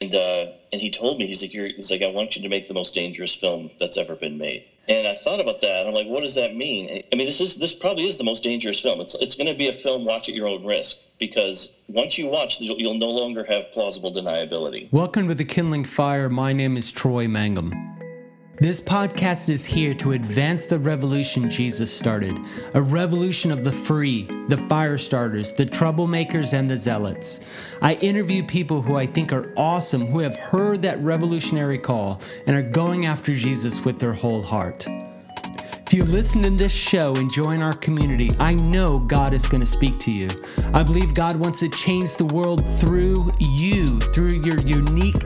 and uh, and he told me he's like, he's like, I want you to make the most dangerous film that's ever been made. And I thought about that. I'm like, what does that mean? I mean, this is this probably is the most dangerous film. It's it's going to be a film watch at your own risk because once you watch, you'll, you'll no longer have plausible deniability. Welcome to the Kindling Fire. My name is Troy Mangum. This podcast is here to advance the revolution Jesus started a revolution of the free, the fire starters, the troublemakers, and the zealots. I interview people who I think are awesome, who have heard that revolutionary call and are going after Jesus with their whole heart. If you listen to this show and join our community, I know God is going to speak to you. I believe God wants to change the world through you, through your unique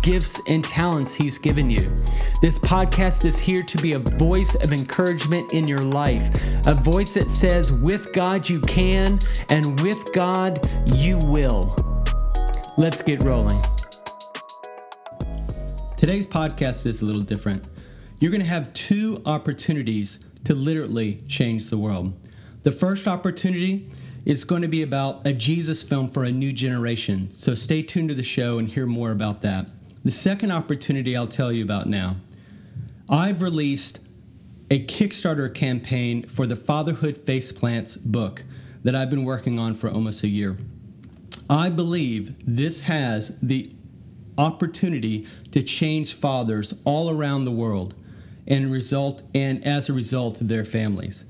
gifts and talents He's given you. This podcast is here to be a voice of encouragement in your life, a voice that says, with God you can, and with God you will. Let's get rolling. Today's podcast is a little different you're going to have two opportunities to literally change the world. The first opportunity is going to be about a Jesus film for a new generation. So stay tuned to the show and hear more about that. The second opportunity I'll tell you about now. I've released a Kickstarter campaign for the Fatherhood Faceplants book that I've been working on for almost a year. I believe this has the opportunity to change fathers all around the world and result and as a result their families.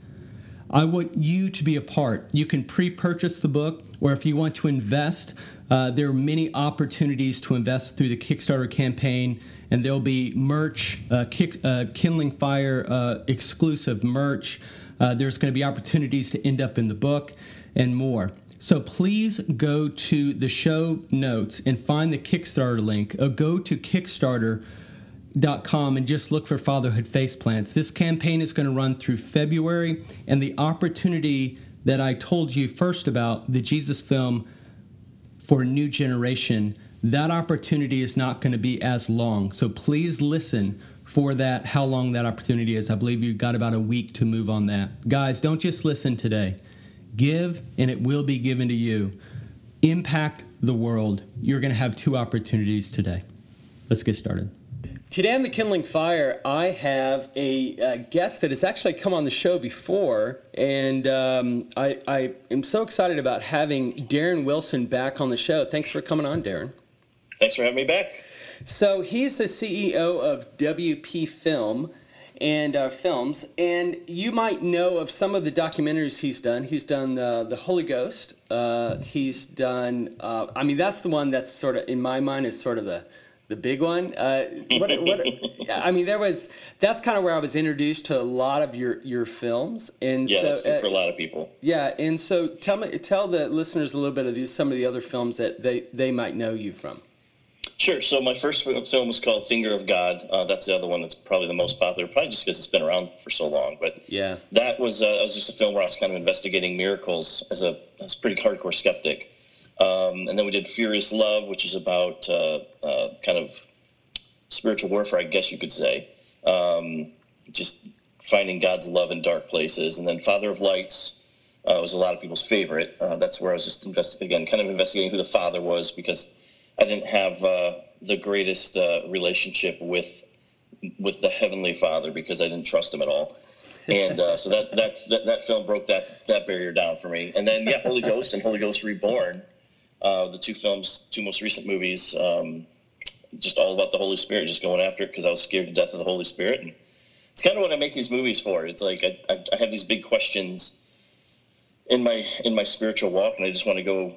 I want you to be a part. You can pre-purchase the book, or if you want to invest, uh, there are many opportunities to invest through the Kickstarter campaign, and there'll be merch, uh, kick, uh, Kindling Fire uh, exclusive merch. Uh, there's going to be opportunities to end up in the book, and more. So please go to the show notes and find the Kickstarter link. Go to Kickstarter com and just look for fatherhood face plants. This campaign is going to run through February, and the opportunity that I told you first about the Jesus film for a new generation, that opportunity is not going to be as long. So please listen for that, how long that opportunity is. I believe you've got about a week to move on that. Guys, don't just listen today. Give, and it will be given to you. Impact the world. You're going to have two opportunities today. Let's get started. Today on the Kindling Fire, I have a, a, guest that has actually come on the show before, and um, I, I, am so excited about having Darren Wilson back on the show. Thanks for coming on, Darren. Thanks for having me back. So he's the CEO of WP Film and uh, Films, and you might know of some of the documentaries he's done. He's done the the Holy Ghost. Uh, he's done. Uh, I mean, that's the one that's sort of in my mind is sort of the the big one. Uh, what, what, I mean, there was that's kind of where I was introduced to a lot of your your films, and yeah, so, that's uh, for a lot of people. Yeah, and so tell me, tell the listeners a little bit of these some of the other films that they they might know you from. Sure. So my first film was called Finger of God. Uh, that's the other one that's probably the most popular, probably just because it's been around for so long. But yeah, that was uh, that was just a film where I was kind of investigating miracles as a as a pretty hardcore skeptic. Um, and then we did Furious Love, which is about uh, uh, kind of spiritual warfare, I guess you could say. Um, just finding God's love in dark places. And then Father of Lights uh, was a lot of people's favorite. Uh, that's where I was just invest- again kind of investigating who the father was because I didn't have uh, the greatest uh, relationship with with the heavenly Father because I didn't trust him at all. and uh, so that, that, that that film broke that that barrier down for me. And then yeah, Holy Ghost and Holy Ghost Reborn uh, the two films, two most recent movies, um, just all about the Holy Spirit, just going after it because I was scared to death of the Holy Spirit. And it's kind of what I make these movies for. It's like I, I, I have these big questions in my in my spiritual walk, and I just want to go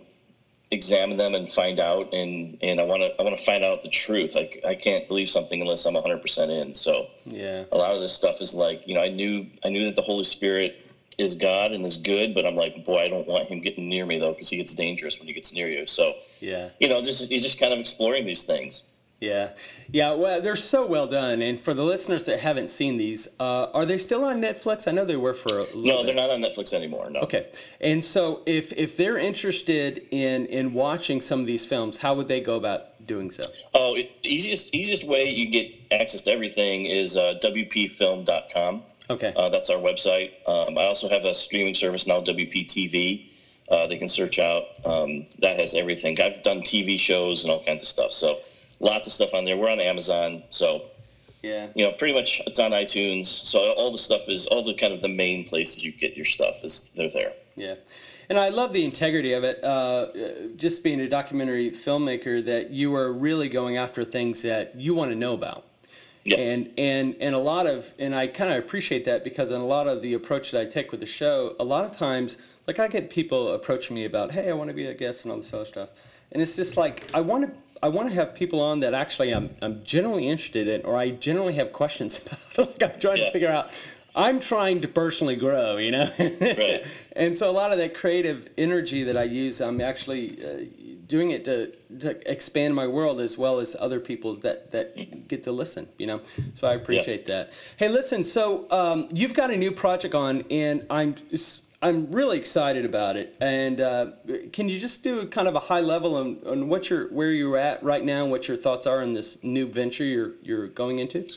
examine them and find out and and I want to I want to find out the truth. Like I can't believe something unless I'm 100% in. So yeah. A lot of this stuff is like, you know, I knew I knew that the Holy Spirit is God and is good, but I'm like, boy, I don't want him getting near me though, because he gets dangerous when he gets near you. So yeah, you know, just he's just kind of exploring these things. Yeah, yeah. Well, they're so well done, and for the listeners that haven't seen these, uh, are they still on Netflix? I know they were for a little. Bit. No, bit. they're not on Netflix anymore. No. Okay, and so if if they're interested in in watching some of these films, how would they go about doing so? Oh, it, easiest easiest way you get access to everything is uh, wpfilm.com. Okay. Uh, that's our website. Um, I also have a streaming service now, WPTV. Uh, they can search out. Um, that has everything. I've done TV shows and all kinds of stuff. So lots of stuff on there. We're on Amazon, so Yeah. you know, pretty much it's on iTunes. So all the stuff is all the kind of the main places you get your stuff is they're there. Yeah. And I love the integrity of it. Uh, just being a documentary filmmaker, that you are really going after things that you want to know about. Yeah. And and and a lot of and I kind of appreciate that because in a lot of the approach that I take with the show, a lot of times, like I get people approaching me about, hey, I want to be a guest and all this other stuff, and it's just like I want to. I want to have people on that actually I'm, I'm generally interested in, or I generally have questions about. like I'm trying Yeah. to figure out. I'm trying to personally grow, you know. Right. and so a lot of that creative energy that I use, I'm actually uh, doing it to, to expand my world as well as other people that, that get to listen, you know. So I appreciate that. Hey, listen, so um, you've got a new project on, and I'm I'm really excited about it. And uh, can you just do kind of a high level on, on what you're where you're at right now, and what your thoughts are on this new venture you're you're going into?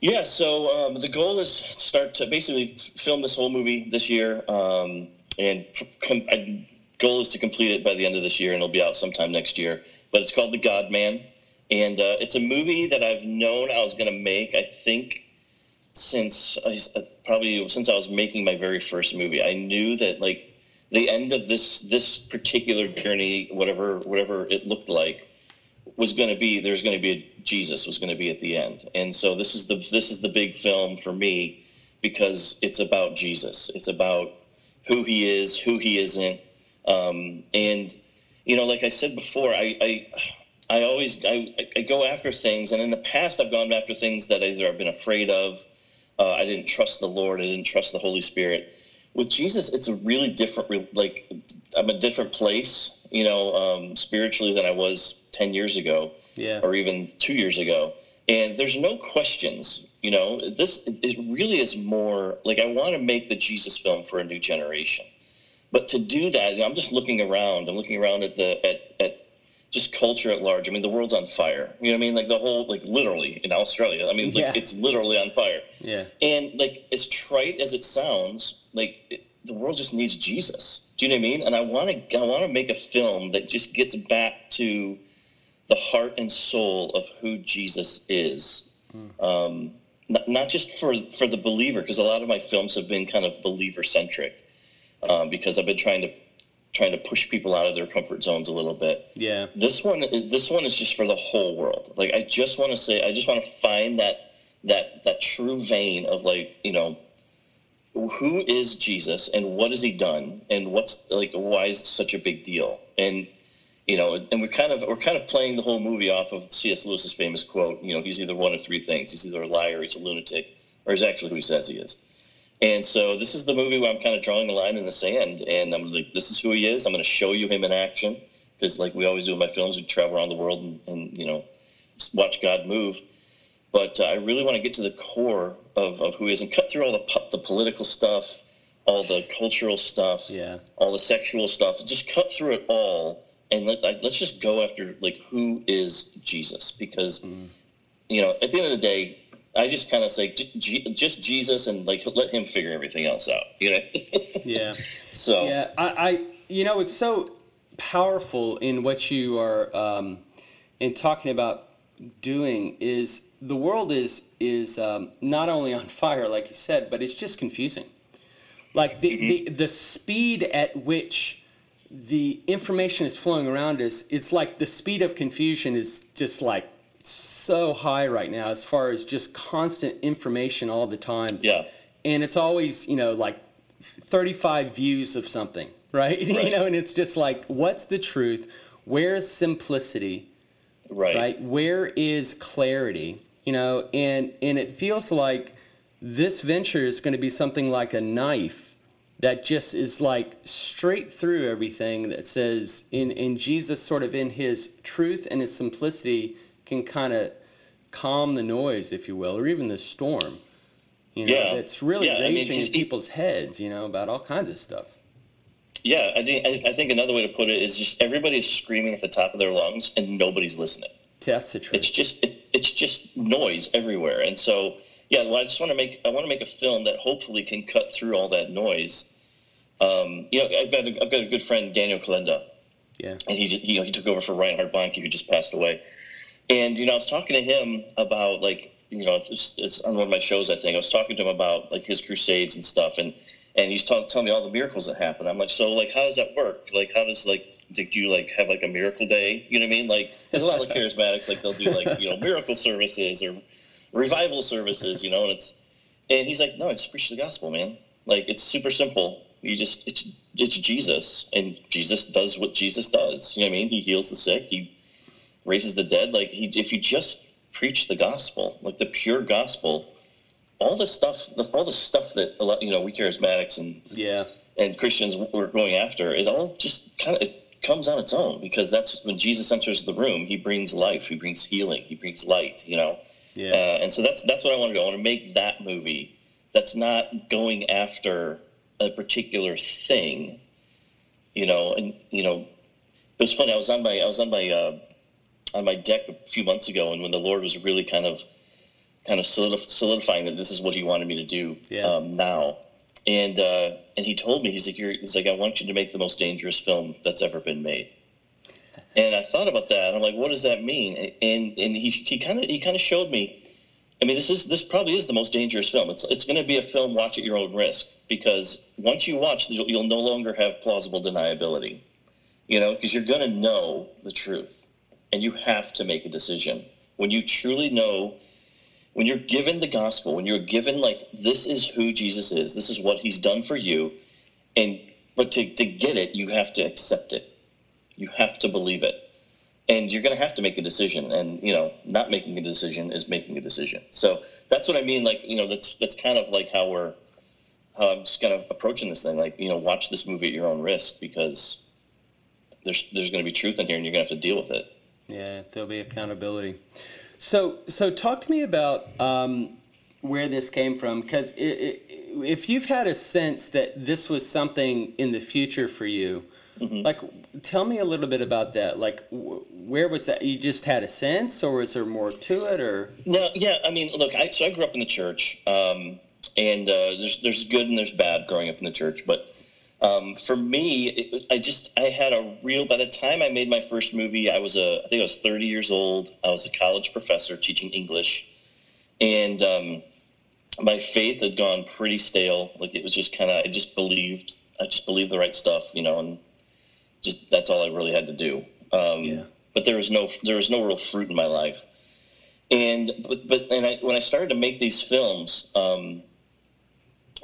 Yeah, so um, the goal is to start to basically film this whole movie this year, um, and I, goal is to complete it by the end of this year, and it'll be out sometime next year. But it's called The God Man, and uh, it's a movie that I've known I was going to make. I think since I, uh, probably since I was making my very first movie, I knew that like the end of this this particular journey, whatever whatever it looked like, was going to be there's going to be a Jesus was going to be at the end, and so this is the this is the big film for me because it's about Jesus. It's about who he is, who he isn't, um, and you know, like I said before, I I, I always I, I go after things, and in the past I've gone after things that either I've been afraid of, uh, I didn't trust the Lord, I didn't trust the Holy Spirit. With Jesus, it's a really different. Like I'm a different place, you know, um, spiritually than I was ten years ago Yeah. or even two years ago. And there's no questions. You know, this it really is more like I want to make the Jesus film for a new generation. But to do that, I'm just looking around. I'm looking around at the at, at just culture at large. I mean, the world's on fire. You know what I mean? Like the whole like literally in Australia. I mean, like Yeah. it's literally on fire. Yeah. And like as trite as it sounds, like it, the world just needs Jesus. Do you know what I mean? And I want to I want to make a film that just gets back to the heart and soul of who Jesus is. Um, not, not just for for the believer, because a lot of my films have been kind of believer centric, um, because I've been trying to trying to push people out of their comfort zones a little bit. Yeah. this one is this one is just for the whole world. Like i just want to say i just want to find that that that true vein of like you know who is jesus and what has he done and what's like why is it such a big deal? And you know and we're kind of we're kind of playing the whole movie off of cs lewis's famous quote you know he's either one of three things. He's either a liar he's a lunatic or he's actually who he says he is and so this is the movie where I'm kind of drawing a line in the sand, and I'm like, this is who he is. I'm going to show you him in action because, like we always do in my films, we travel around the world and, and you know, watch God move. But uh, I really want to get to the core of, of who he is and cut through all the the political stuff, all the cultural stuff, Yeah. all the sexual stuff. Just cut through it all, and let, like, let's just go after like who is Jesus because you know, at the end of the day, I just kind of say just Jesus and like let him figure everything else out. You know. Yeah. so Yeah, I, I, you know, it's so powerful in what you are, um, in talking about doing is the world is is um, not only on fire, like you said, but it's just confusing. Like the, the the speed at which the information is flowing around us, it's like the speed of confusion is just like so high right now as far as just constant information all the time. Yeah, and it's always you know like 35 views of something right, you know and it's just like what's the truth? Where's simplicity? Right, right? Where is clarity? You know and and it feels like this venture is going to be something like a knife that just is like straight through everything that says in in Jesus sort of in his truth and his simplicity can kind of calm the noise if you will or even the storm you know Yeah. that's really Yeah, I mean, raging in people's heads you know about all kinds of stuff Yeah, I think I, think another way to put it is just everybody's screaming at the top of their lungs and nobody's listening. that's the truth It's just it, it's just noise everywhere, and so yeah. Well, I just want to make I want to make a film that hopefully can cut through all that noise. Um, you know, I've got a, I've got a good friend Daniel Kolenda, yeah and he, just- you know he took over for Reinhard Bonnke, who just passed away. And you know, I was talking to him about like you know, it's, it's on one of my shows. I think I was talking to him about like his crusades and stuff, and and he's talking telling me all the miracles that happen. I'm like, so like, how does that work? Like, how does like do you like have like a miracle day? You know what I mean? Like, there's a lot of charismatics like they'll do like you know miracle services or revival services, you know, and it's and he's like, no, I just preach the gospel, man. Like, it's super simple. You just it's it's Jesus, and Jesus does what Jesus does. You know what I mean? He heals the sick. He raises the dead. Like, he, if you just preach the gospel, like the pure gospel, all the stuff, all the stuff that a lot, you know, we charismatics and Yeah. and Christians were going after, it all just kind of it comes on its own because that's when Jesus enters the room. He brings life. He brings healing. He brings light. You know. Yeah. Uh, and so that's that's what I want to do. I want to make that movie that's not going after a particular thing. You know, and you know, it was funny. I was on my I was on my uh, on my deck a few months ago, and when the Lord was really kind of kind of solidifying that this is what He wanted me to do Yeah. um, now, and uh, and He told me He's like You're, He's like I want you to make the most dangerous film that's ever been made. And I thought about that. And I'm like, what does that mean? And and he he kind of he kind of showed me. I mean, this is this probably is the most dangerous film. It's it's going to be a film watch at your own risk because once you watch, you'll, you'll no longer have plausible deniability. You know, because you're going to know the truth, and you have to make a decision. When you truly know. When you're given the gospel, when you're given like this is who Jesus is, this is what He's done for you, and but to to get it, you have to accept it. You have to believe it. And you're going to have to make a decision and you know not making a decision is making a decision. So that's what i mean like you know that's that's kind of like how we're how i'm just kind of approaching this thing like you know watch this movie at your own risk because there's there's going to be truth in here and you're going to have to deal with it Yeah, there'll be accountability. So, so talk to me about um, where this came from, because if you've had a sense that this was something in the future for you, like, tell me a little bit about that. Like, wh- where was that? You just had a sense, or was there more to it, or? No, yeah. I mean, look. I, so I grew up in the church, um, and uh, there's there's good and there's bad growing up in the church. But um, for me, it, I just I had a real. By the time I made my first movie, I was a I think I was 30 years old. I was a college professor teaching English, and um, my faith had gone pretty stale. Like it was just kind of I just believed I just believed the right stuff, you know, and just that's all I really had to do. Um, Yeah. But there was no there was no real fruit in my life and but but and I, when I started to make these films, um,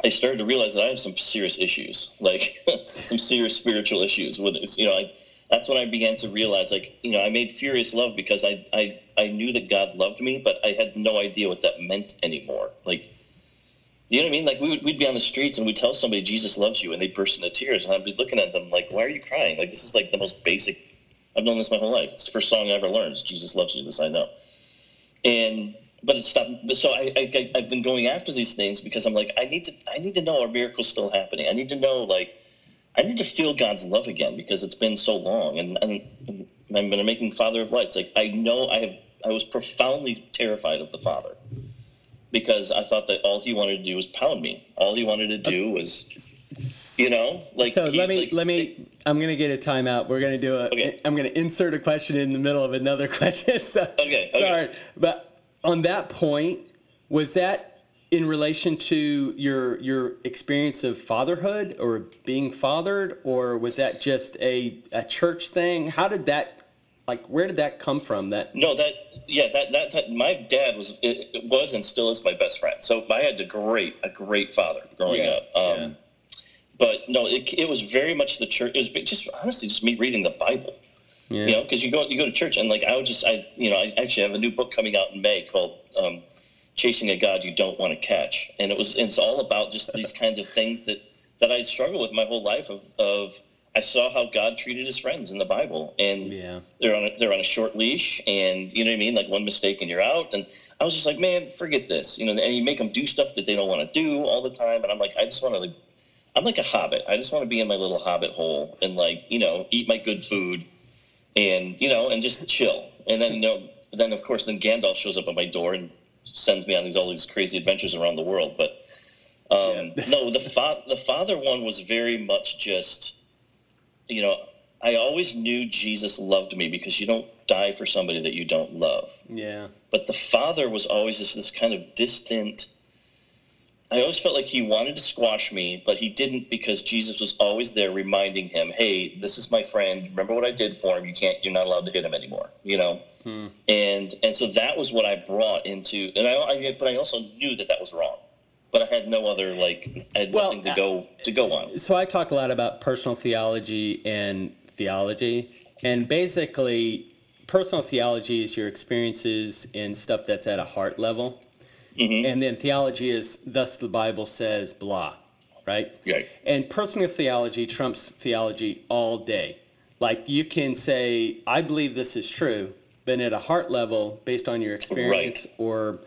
I started to realize that I have some serious issues, like some serious spiritual issues with this. You know, I, that's when I began to realize, like, you know, I made Furious Love because I, I I knew that God loved me, but I had no idea what that meant anymore. Like, you know what I mean? Like, we would we'd be on the streets and we'd tell somebody Jesus loves you, and they'd burst into tears, and I'd be looking at them like, why are you crying? Like, this is like the most basic. I've known this my whole life. It's the first song I ever learned. Jesus loves you. This I know and but it stopped. So I, I I've been going after these things because I'm like I need to I need to know are miracles still happening. I need to know like I need to feel God's love again because it's been so long. And and, and I'm going to making Father of Lights. Like I know I have I was profoundly terrified of the Father because I thought that all he wanted to do was pound me. All he wanted to do was you know like So he- let me like- let me. I'm gonna get a timeout. We're gonna do a. Okay. am gonna insert a question in the middle of another question. So, Okay, okay. Sorry, but on that point, was that in relation to your your experience of fatherhood or being fathered, or was that just a a church thing? How did that? Like, where did that come from? That No, that yeah, that that, that my dad was it, it was and still is my best friend. So I had a great a great father growing Yeah, up. Um, yeah. But no, it, it was very much the church. It was just honestly just me reading the Bible. Yeah. You know, because you go you go to church and like I would just I you know I actually have a new book coming out in May called um, "Chasing a God You Don't Want to Catch," and it was it's all about just these kinds of things that that I struggled with my whole life of of I saw how God treated His friends in the Bible, and Yeah. they're on a, they're on a short leash, and you know what I mean, like one mistake and you're out, and I was just like, man, forget this, you know, and you make them do stuff that they don't want to do all the time, and I'm like, I just want to like. I'm like a hobbit. I just want to be in my little hobbit hole and like, you know, eat my good food and, you know, and just chill. And then, you know, then of course, then Gandalf shows up at my door and sends me on these, all these crazy adventures around the world. But, um, Yeah. no, the fa- the father one was very much just, you know, I always knew Jesus loved me because you don't die for somebody that you don't love. Yeah. But the father was always this this kind of distant. I always felt like he wanted to squash me, but he didn't because Jesus was always there reminding him, "Hey, this is my friend. Remember what I did for him. You can't. You're not allowed to hit him anymore." You know. Hmm. And and so that was what I brought into, and I, I but I also knew that that was wrong but I had no other like I had well, nothing to go to go on. So I talk a lot about personal theology and theology, and basically, personal theology is your experiences and stuff that's at a heart level, mm-hmm. and then theology is thus the Bible says blah, right? Right. And personal theology trumps theology all day. Like you can say, I believe this is true, but at a heart level, based on your experience right. or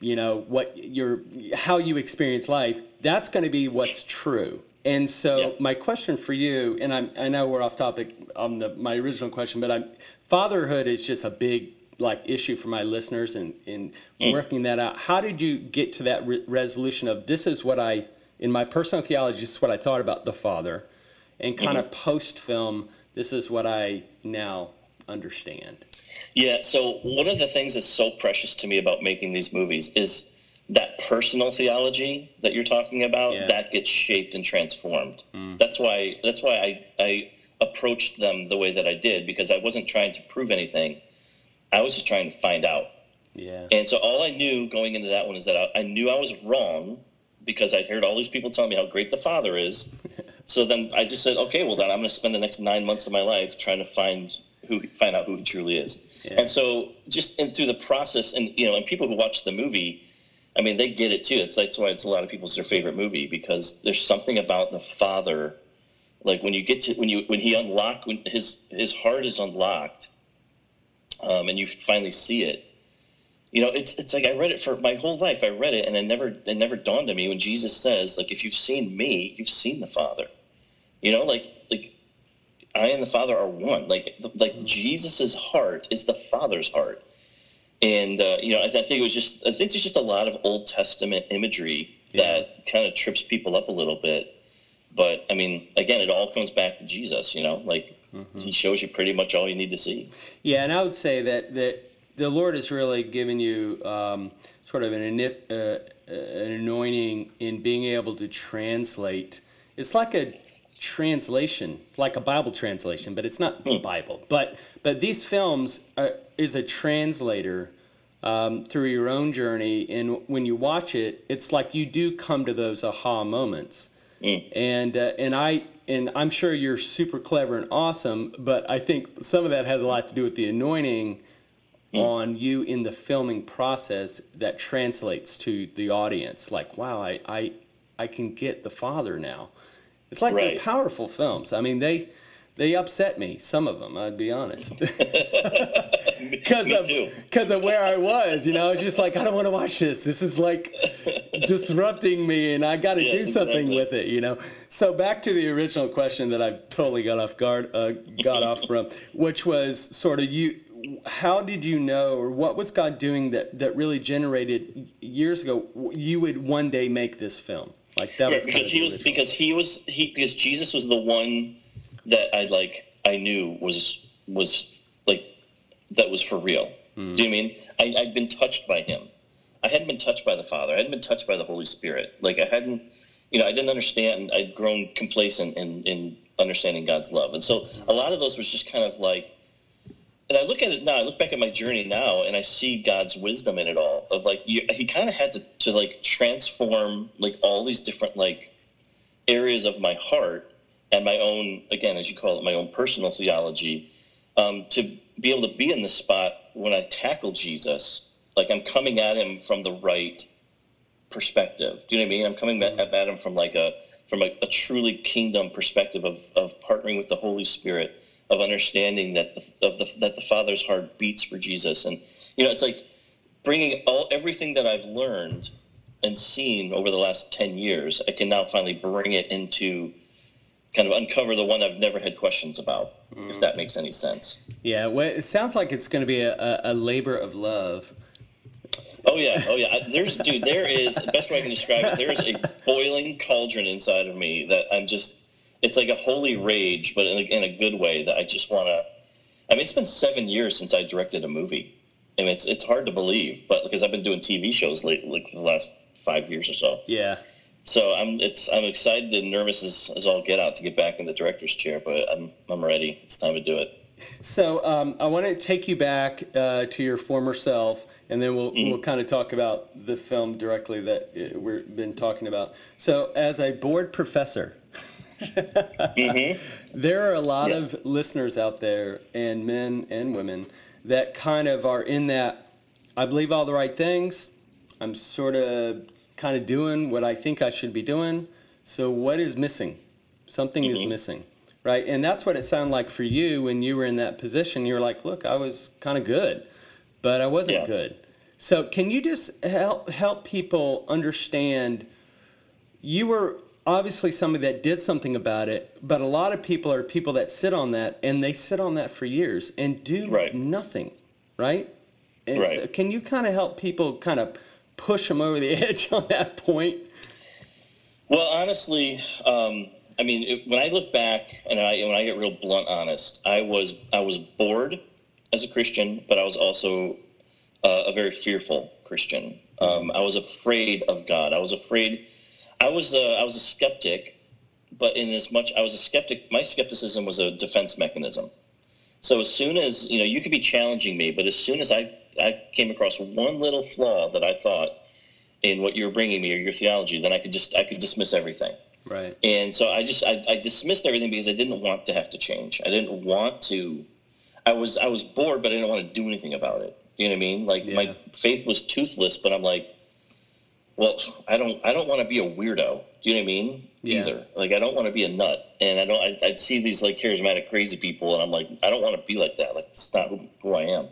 you know what your how you experience life that's going to be what's true and so yep. my question for you and I'm, i know we're off topic on the my original question but i'm fatherhood is just a big like issue for my listeners and in mm. working that out how did you get to that re- resolution of this is what i in my personal theology this is what i thought about the father and kind mm-hmm. of post film this is what i now understand yeah. So one of the things that's so precious to me about making these movies is that personal theology that you're talking about yeah. that gets shaped and transformed. Mm. That's why that's why I, I approached them the way that I did because I wasn't trying to prove anything. I was just trying to find out. Yeah. And so all I knew going into that one is that I, I knew I was wrong because I'd heard all these people telling me how great the Father is. so then I just said, okay, well then I'm going to spend the next nine months of my life trying to find who find out who he truly is. Yeah. And so just in, through the process, and you know, and people who watch the movie, I mean, they get it too. It's that's why it's a lot of people's their favorite movie because there's something about the father, like when you get to when you when he unlock when his his heart is unlocked, um, and you finally see it. You know, it's it's like I read it for my whole life. I read it, and it never it never dawned on me when Jesus says, like, if you've seen me, you've seen the Father. You know, like like I and the Father are one. Like like mm-hmm. Jesus's heart is the Father's heart, and uh, you know I, I, think it was just I think there's just a lot of Old Testament imagery yeah. that kind of trips people up a little bit. But I mean, again, it all comes back to Jesus. You know, like mm-hmm. he shows you pretty much all you need to see. Yeah, and I would say that that the Lord has really given you um, sort of an uh, an anointing in being able to translate. It's like a translation, like a Bible translation, but it's not the Bible. But but these films are, is a translator um, through your own journey, and when you watch it, it's like you do come to those aha moments. Mm. And uh, and I and I'm sure you're super clever and awesome, but I think some of that has a lot to do with the anointing mm. on you in the filming process that translates to the audience. Like, wow, I I, I can get the Father now it's like right. they're powerful films. I mean, they they upset me. Some of them, I'd be honest, because of because of where I was. You know, it's just like I don't want to watch this. This is like disrupting me, and I got to yes, do something exactly. with it. You know. So back to the original question that I totally got off guard, uh, got off from, which was sort of you. How did you know, or what was God doing that that really generated years ago? You would one day make this film. Like that yeah, was because he was because he was he because Jesus was the one that I like I knew was was like that was for real. Mm. Do you mean I, I'd been touched by him? I hadn't been touched by the Father. I hadn't been touched by the Holy Spirit. Like I hadn't, you know, I didn't understand. I'd grown complacent in in understanding God's love, and so a lot of those was just kind of like and I look at it now, I look back at my journey now, and I see God's wisdom in it all. Of like, you, he kind of had to, to like transform like all these different like areas of my heart and my own, again, as you call it, my own personal theology, um, to be able to be in the spot when I tackle Jesus, like I'm coming at him from the right perspective. Do you know what I mean? I'm coming mm-hmm. at, at him from like a from a, a truly kingdom perspective of of partnering with the Holy Spirit of understanding that the, of the, that the Father's heart beats for Jesus, and you know, it's like bringing all everything that I've learned and seen over the last ten years. I can now finally bring it into kind of uncover the one I've never had questions about, mm. if that makes any sense. Yeah, well, it sounds like it's going to be a, a labor of love. Oh yeah, oh yeah. There's dude. There is the best way I can describe it. There is a boiling cauldron inside of me that I'm just it's like a holy rage, but in a, in a good way that I just want to. I mean, it's been seven years since I directed a movie. and it's it's hard to believe, but because I've been doing TV shows late, like the last five years or so. Yeah. So I'm it's I'm excited and nervous as, as all get out to get back in the director's chair, but I'm I'm ready. It's time to do it. So um, I want to take you back uh, to your former self, and then we'll we'll kind of talk about the film directly that uh, we've been talking about. So as a bored professor, there are a lot Yeah. of listeners out there, and men and women, that kind of are in that. I believe all the right things. I'm sort of kind of doing what I think I should be doing. So what is missing? Something is mm-hmm. missing, right? And that's what it sounded like for you when you were in that position. You were like, "Look, I was kind of good, but I wasn't Yeah. good." So can you just help help people understand? You were obviously somebody that did something about it, but a lot of people are people that sit on that and they sit on that for years and do Right. nothing, right? And Right. so can you kind of help people kind of push them over the edge on that point? Well, honestly, um, I mean, it, when I look back and I when I get real blunt, honest, I was I was bored as a Christian, but I was also uh, a very fearful Christian. Um, I was afraid of God. I was afraid. I was a, I was a skeptic, but in as much I was a skeptic, my skepticism was a defense mechanism. So as soon as you know, you could be challenging me, but as soon as I I came across one little flaw that I thought in what you were bringing me or your theology, then I could just I could dismiss everything. Right. And so I just I, I dismissed everything because I didn't want to have to change. I didn't want to. I was I was bored, but I didn't want to do anything about it. You know what I mean? Like Yeah. my faith was toothless, but I'm like, well, I don't I don't want to be a weirdo. Do you know what I mean? Yeah. Either like I don't want to be a nut, and I don't. I, I'd see these like charismatic crazy people, and I'm like, I don't want to be like that. Like it's not who, who I am.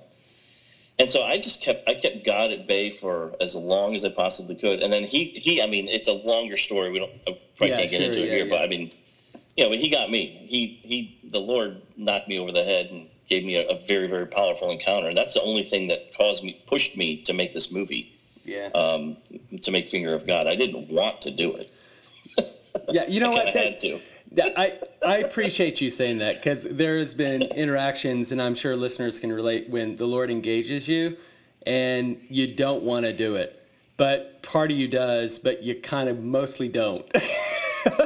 And so I just kept I kept God at bay for as long as I possibly could. And then he he I mean it's a longer story. We don't I probably Yeah, can't get sure, into it here, yeah. but I mean, you know, but he got me. He he the Lord knocked me over the head and gave me a, a very very powerful encounter. And that's the only thing that caused me pushed me to make this movie. Yeah. Um, to make Finger of God. I didn't want to do it. yeah. You know I what? That- had to. Yeah, I, I appreciate you saying that because there has been interactions, and I'm sure listeners can relate when the Lord engages you and you don't want to do it. But part of you does, but you kind of mostly don't.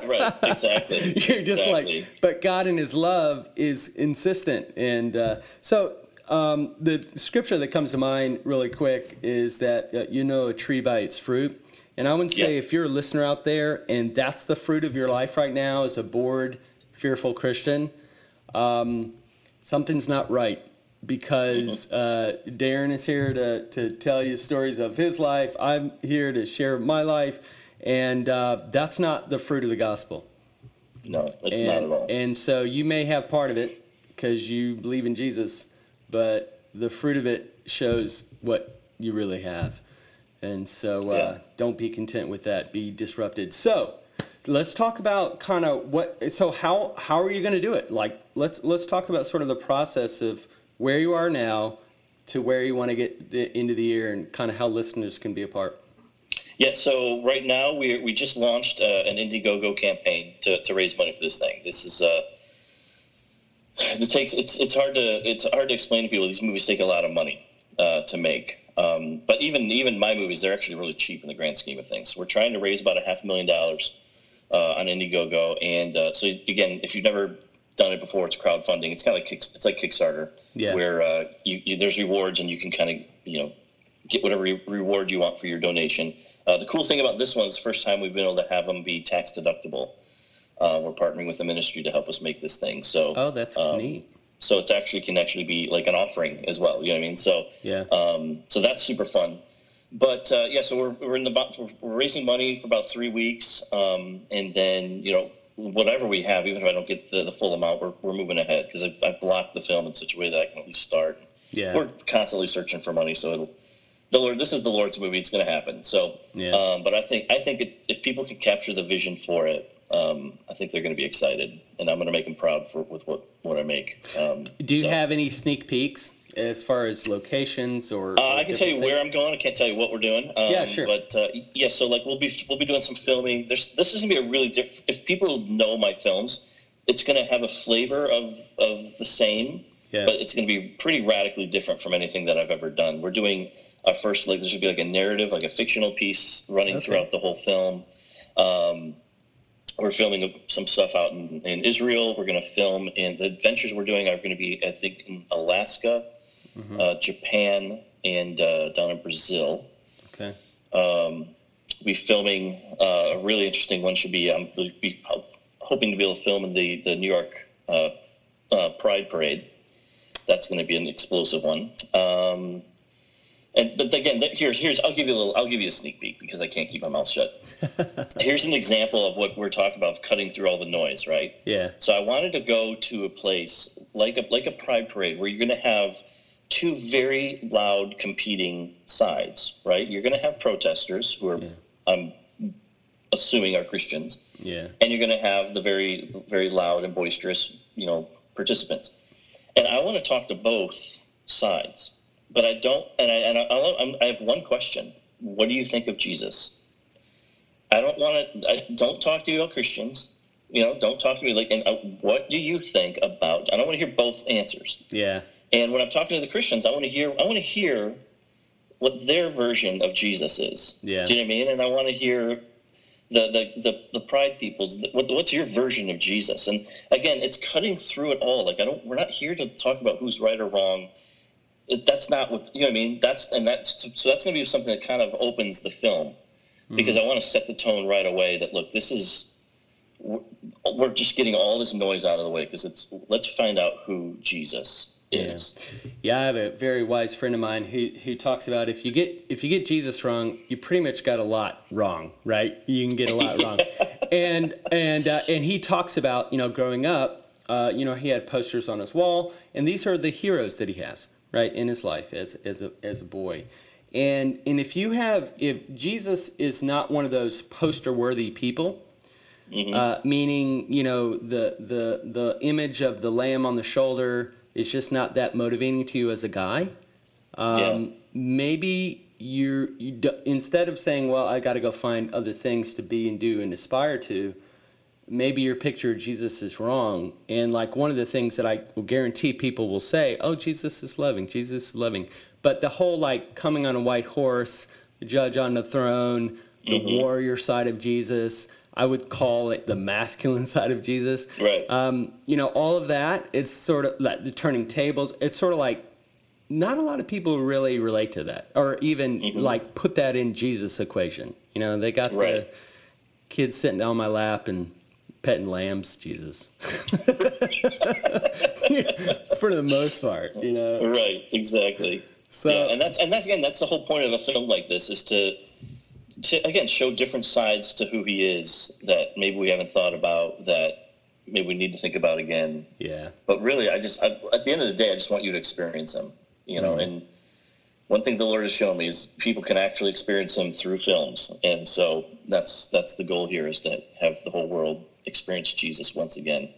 Right, exactly. You're just Exactly. like, but God in His love is insistent. And uh, so um, the scripture that comes to mind really quick is that uh, you know a tree by its fruit. And I would say Yeah. if you're a listener out there and that's the fruit of your life right now as a bored, fearful Christian, um, something's not right because uh, Darren is here to, to tell you stories of his life. I'm here to share my life. And uh, that's not the fruit of the gospel. No, it's and, not at all. And so you may have part of it because you believe in Jesus, but the fruit of it shows what you really have. And so uh, Yeah. don't be content with that. Be disrupted. So let's talk about kind of what. So how how are you going to do it? Like let's let's talk about sort of the process of where you are now to where you want to get the, into the year and kind of how listeners can be a part. Yeah, so right now we we just launched uh, an Indiegogo campaign to, to raise money for this thing. This is uh, it takes it's it's hard to it's hard to explain to people. These movies take a lot of money uh, to make, um, but even even my movies they're actually really cheap in the grand scheme of things. We're trying to raise about a half a million dollars uh, on Indiegogo, and uh, so again, if you've never done it before, it's crowdfunding. It's kind of like Kick- it's like Kickstarter, Yeah. where uh, you, you there's rewards and you can kind of you know get whatever re- reward you want for your donation. Uh, the cool thing about this one is the first time we've been able to have them be tax deductible. Uh, we're partnering with the ministry to help us make this thing. So, Oh, that's um, neat. So it's actually can actually be like an offering as well. You know what I mean? So, Yeah. um, so that's super fun. But uh, yeah, so we're, we're in the we're raising money for about three weeks, um, and then you know whatever we have, even if I don't get the, the full amount, we're, we're moving ahead because I've, I've blocked the film in such a way that I can at least start. Yeah. We're constantly searching for money, so it'll. The Lord, this is the Lord's movie. It's going to happen. So, Yeah. um, but I think I think it, if people can capture the vision for it, um, I think they're going to be excited, and I'm going to make them proud for with what what I make. Um, Do you so- have any sneak peeks as far as locations or? Uh, I can tell you where I'm going. I can't tell you what we're doing. Um, Yeah, sure. But uh, yeah, so like we'll be we'll be doing some filming. There's this is gonna be a really different. If people know my films, it's gonna have a flavor of of the same, Yeah. but it's going to be pretty radically different from anything that I've ever done. We're doing our first like this would be like a narrative, like a fictional piece running Okay. throughout the whole film. Um, we're filming some stuff out in, in Israel. We're going to film in the adventures we're doing are going to be, I think, in Alaska, Mm-hmm. uh, Japan, and uh, down in Brazil. Okay. Um be filming uh, a really interesting one. Should be I'm um, be hoping to be able to film in the the New York uh, uh, Pride Parade. That's going to be an explosive one. Um, and but again, that- here's here's I'll give you a little I'll give you a sneak peek because I can't keep my mouth shut. here's an example of what we're talking about cutting through all the noise, right? Yeah. So I wanted to go to a place like a like a pride parade where you're going to have two very loud competing sides, right? You're going to have protesters who are, I'm assuming, are Christians, Yeah. and you're going to have the very very loud and boisterous, you know, participants. And I want to talk to both sides, but I don't. And I and I, I'm- I have one question: What do you think of Jesus? I don't want to. I don't talk to you about Christians. You know, don't talk to me like. And uh, what do you think about? I don't want to hear both answers. Yeah. And when I'm talking to the Christians, I want to hear. I want to hear what their version of Jesus is. Yeah. Do you know what I mean? And I want to hear the the the, the pride people's. What, what's your version of Jesus? And again, it's cutting through it all. Like I don't. We're not here to talk about who's right or wrong. It, that's not what you know. What I mean, that's and that's so that's going to be something that kind of opens the film because I want to set the tone right away. That look, this is we're, we're just getting all this noise out of the way because it's let's find out who Jesus is. Yeah, I have a very wise friend of mine who, who talks about if you get if you get Jesus wrong, you pretty much got a lot wrong, right? You can get a lot wrong, and and uh, and he talks about you know growing up, uh, you know he had posters on his wall, and these are the heroes that he has right in his life as as a as a boy, and and if you have if Jesus is not one of those poster worthy people, uh, meaning you know the the the image of the lamb on the shoulder is just not that motivating to you as a guy. Um, Yeah. Maybe you're you do, instead of saying, "Well, I got to go find other things to be and do and aspire to," maybe your picture of Jesus is wrong. And like one of the things that I will guarantee people will say, "Oh, Jesus is loving. Jesus is loving," but the whole like coming on a white horse, the judge on the throne, the warrior side of Jesus. I would call it the masculine side of Jesus. Right. Um, you know, all of that, it's sort of like the turning tables. It's sort of like not a lot of people really relate to that or even Mm-hmm. like put that in Jesus equation. You know, they got the Right. kids sitting on my lap and petting lambs, Jesus. For the most part, you know. Right, exactly. So yeah, and that's and that's again that's the whole point of a film like this is to to again show different sides to who he is that maybe we haven't thought about that maybe we need to think about again. yeah. But really, I just I, at the end of the day, I just want you to experience him. You know, mm-hmm. and one thing the Lord has shown me is people can actually experience him through films, and so that's that's the goal here is to have the whole world experience Jesus once again.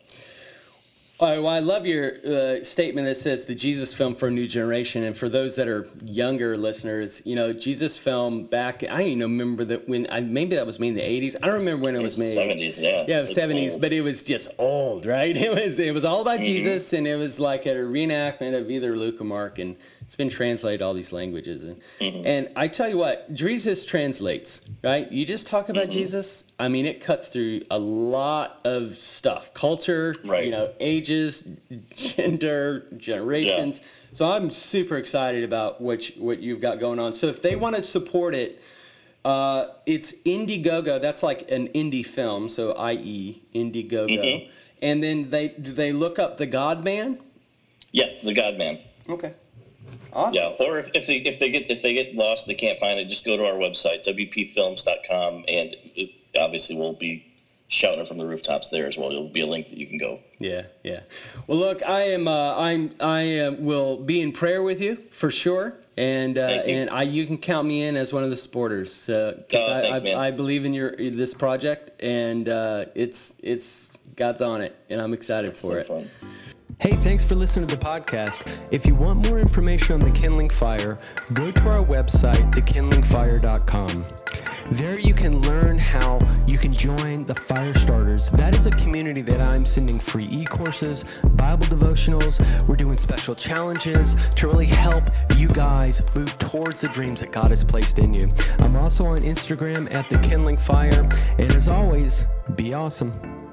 All right, well, I love your uh, statement that says the Jesus film for a new generation. And for those that are younger listeners, you know, Jesus film back, I don't even remember that when, I, maybe that was made in the 80s. I don't remember when it was made. Seventies, yeah, Yeah, It's seventies, old. but it was just old, right? It was it was all about Jesus, and it was like a reenactment of either Luke or Mark, and it's been translated all these languages. And and I tell you what, Jesus translates, right? You just talk about Jesus. I mean, it cuts through a lot of stuff, culture, Right. you know, ages, gender, generations. So I'm super excited about what you, what you've got going on. So if they want to support it. Uh, it's Indiegogo. That's like an indie film, so i.e. Indiegogo. Mhm. And then they do they look up the God Man. yeah, the God Man. Okay. Awesome. Yeah, or if, if they if they get if they get lost, they can't find it. Just go to our website wpfilms.com, and it, obviously we'll be shouting it from the rooftops there as well. There'll be a link that you can go. Yeah, yeah. Well, look, I am. Uh, I'm. I uh, will be in prayer with you for sure, and uh, you. and I you can count me in as one of the supporters. Uh, Oh, I, thanks, I. I believe in your this project, and uh, it's it's God's on it, and I'm excited for So it. fun. Hey, thanks for listening to the podcast. If you want more information on the Kindling Fire, go to our website, thekindlingfire.com. There you can learn how you can join the Fire Starters. That is a community that I'm sending free e courses, Bible devotionals. We're doing special challenges to really help you guys move towards the dreams that God has placed in you. I'm also on Instagram at the Kindling Fire. And as always, be awesome.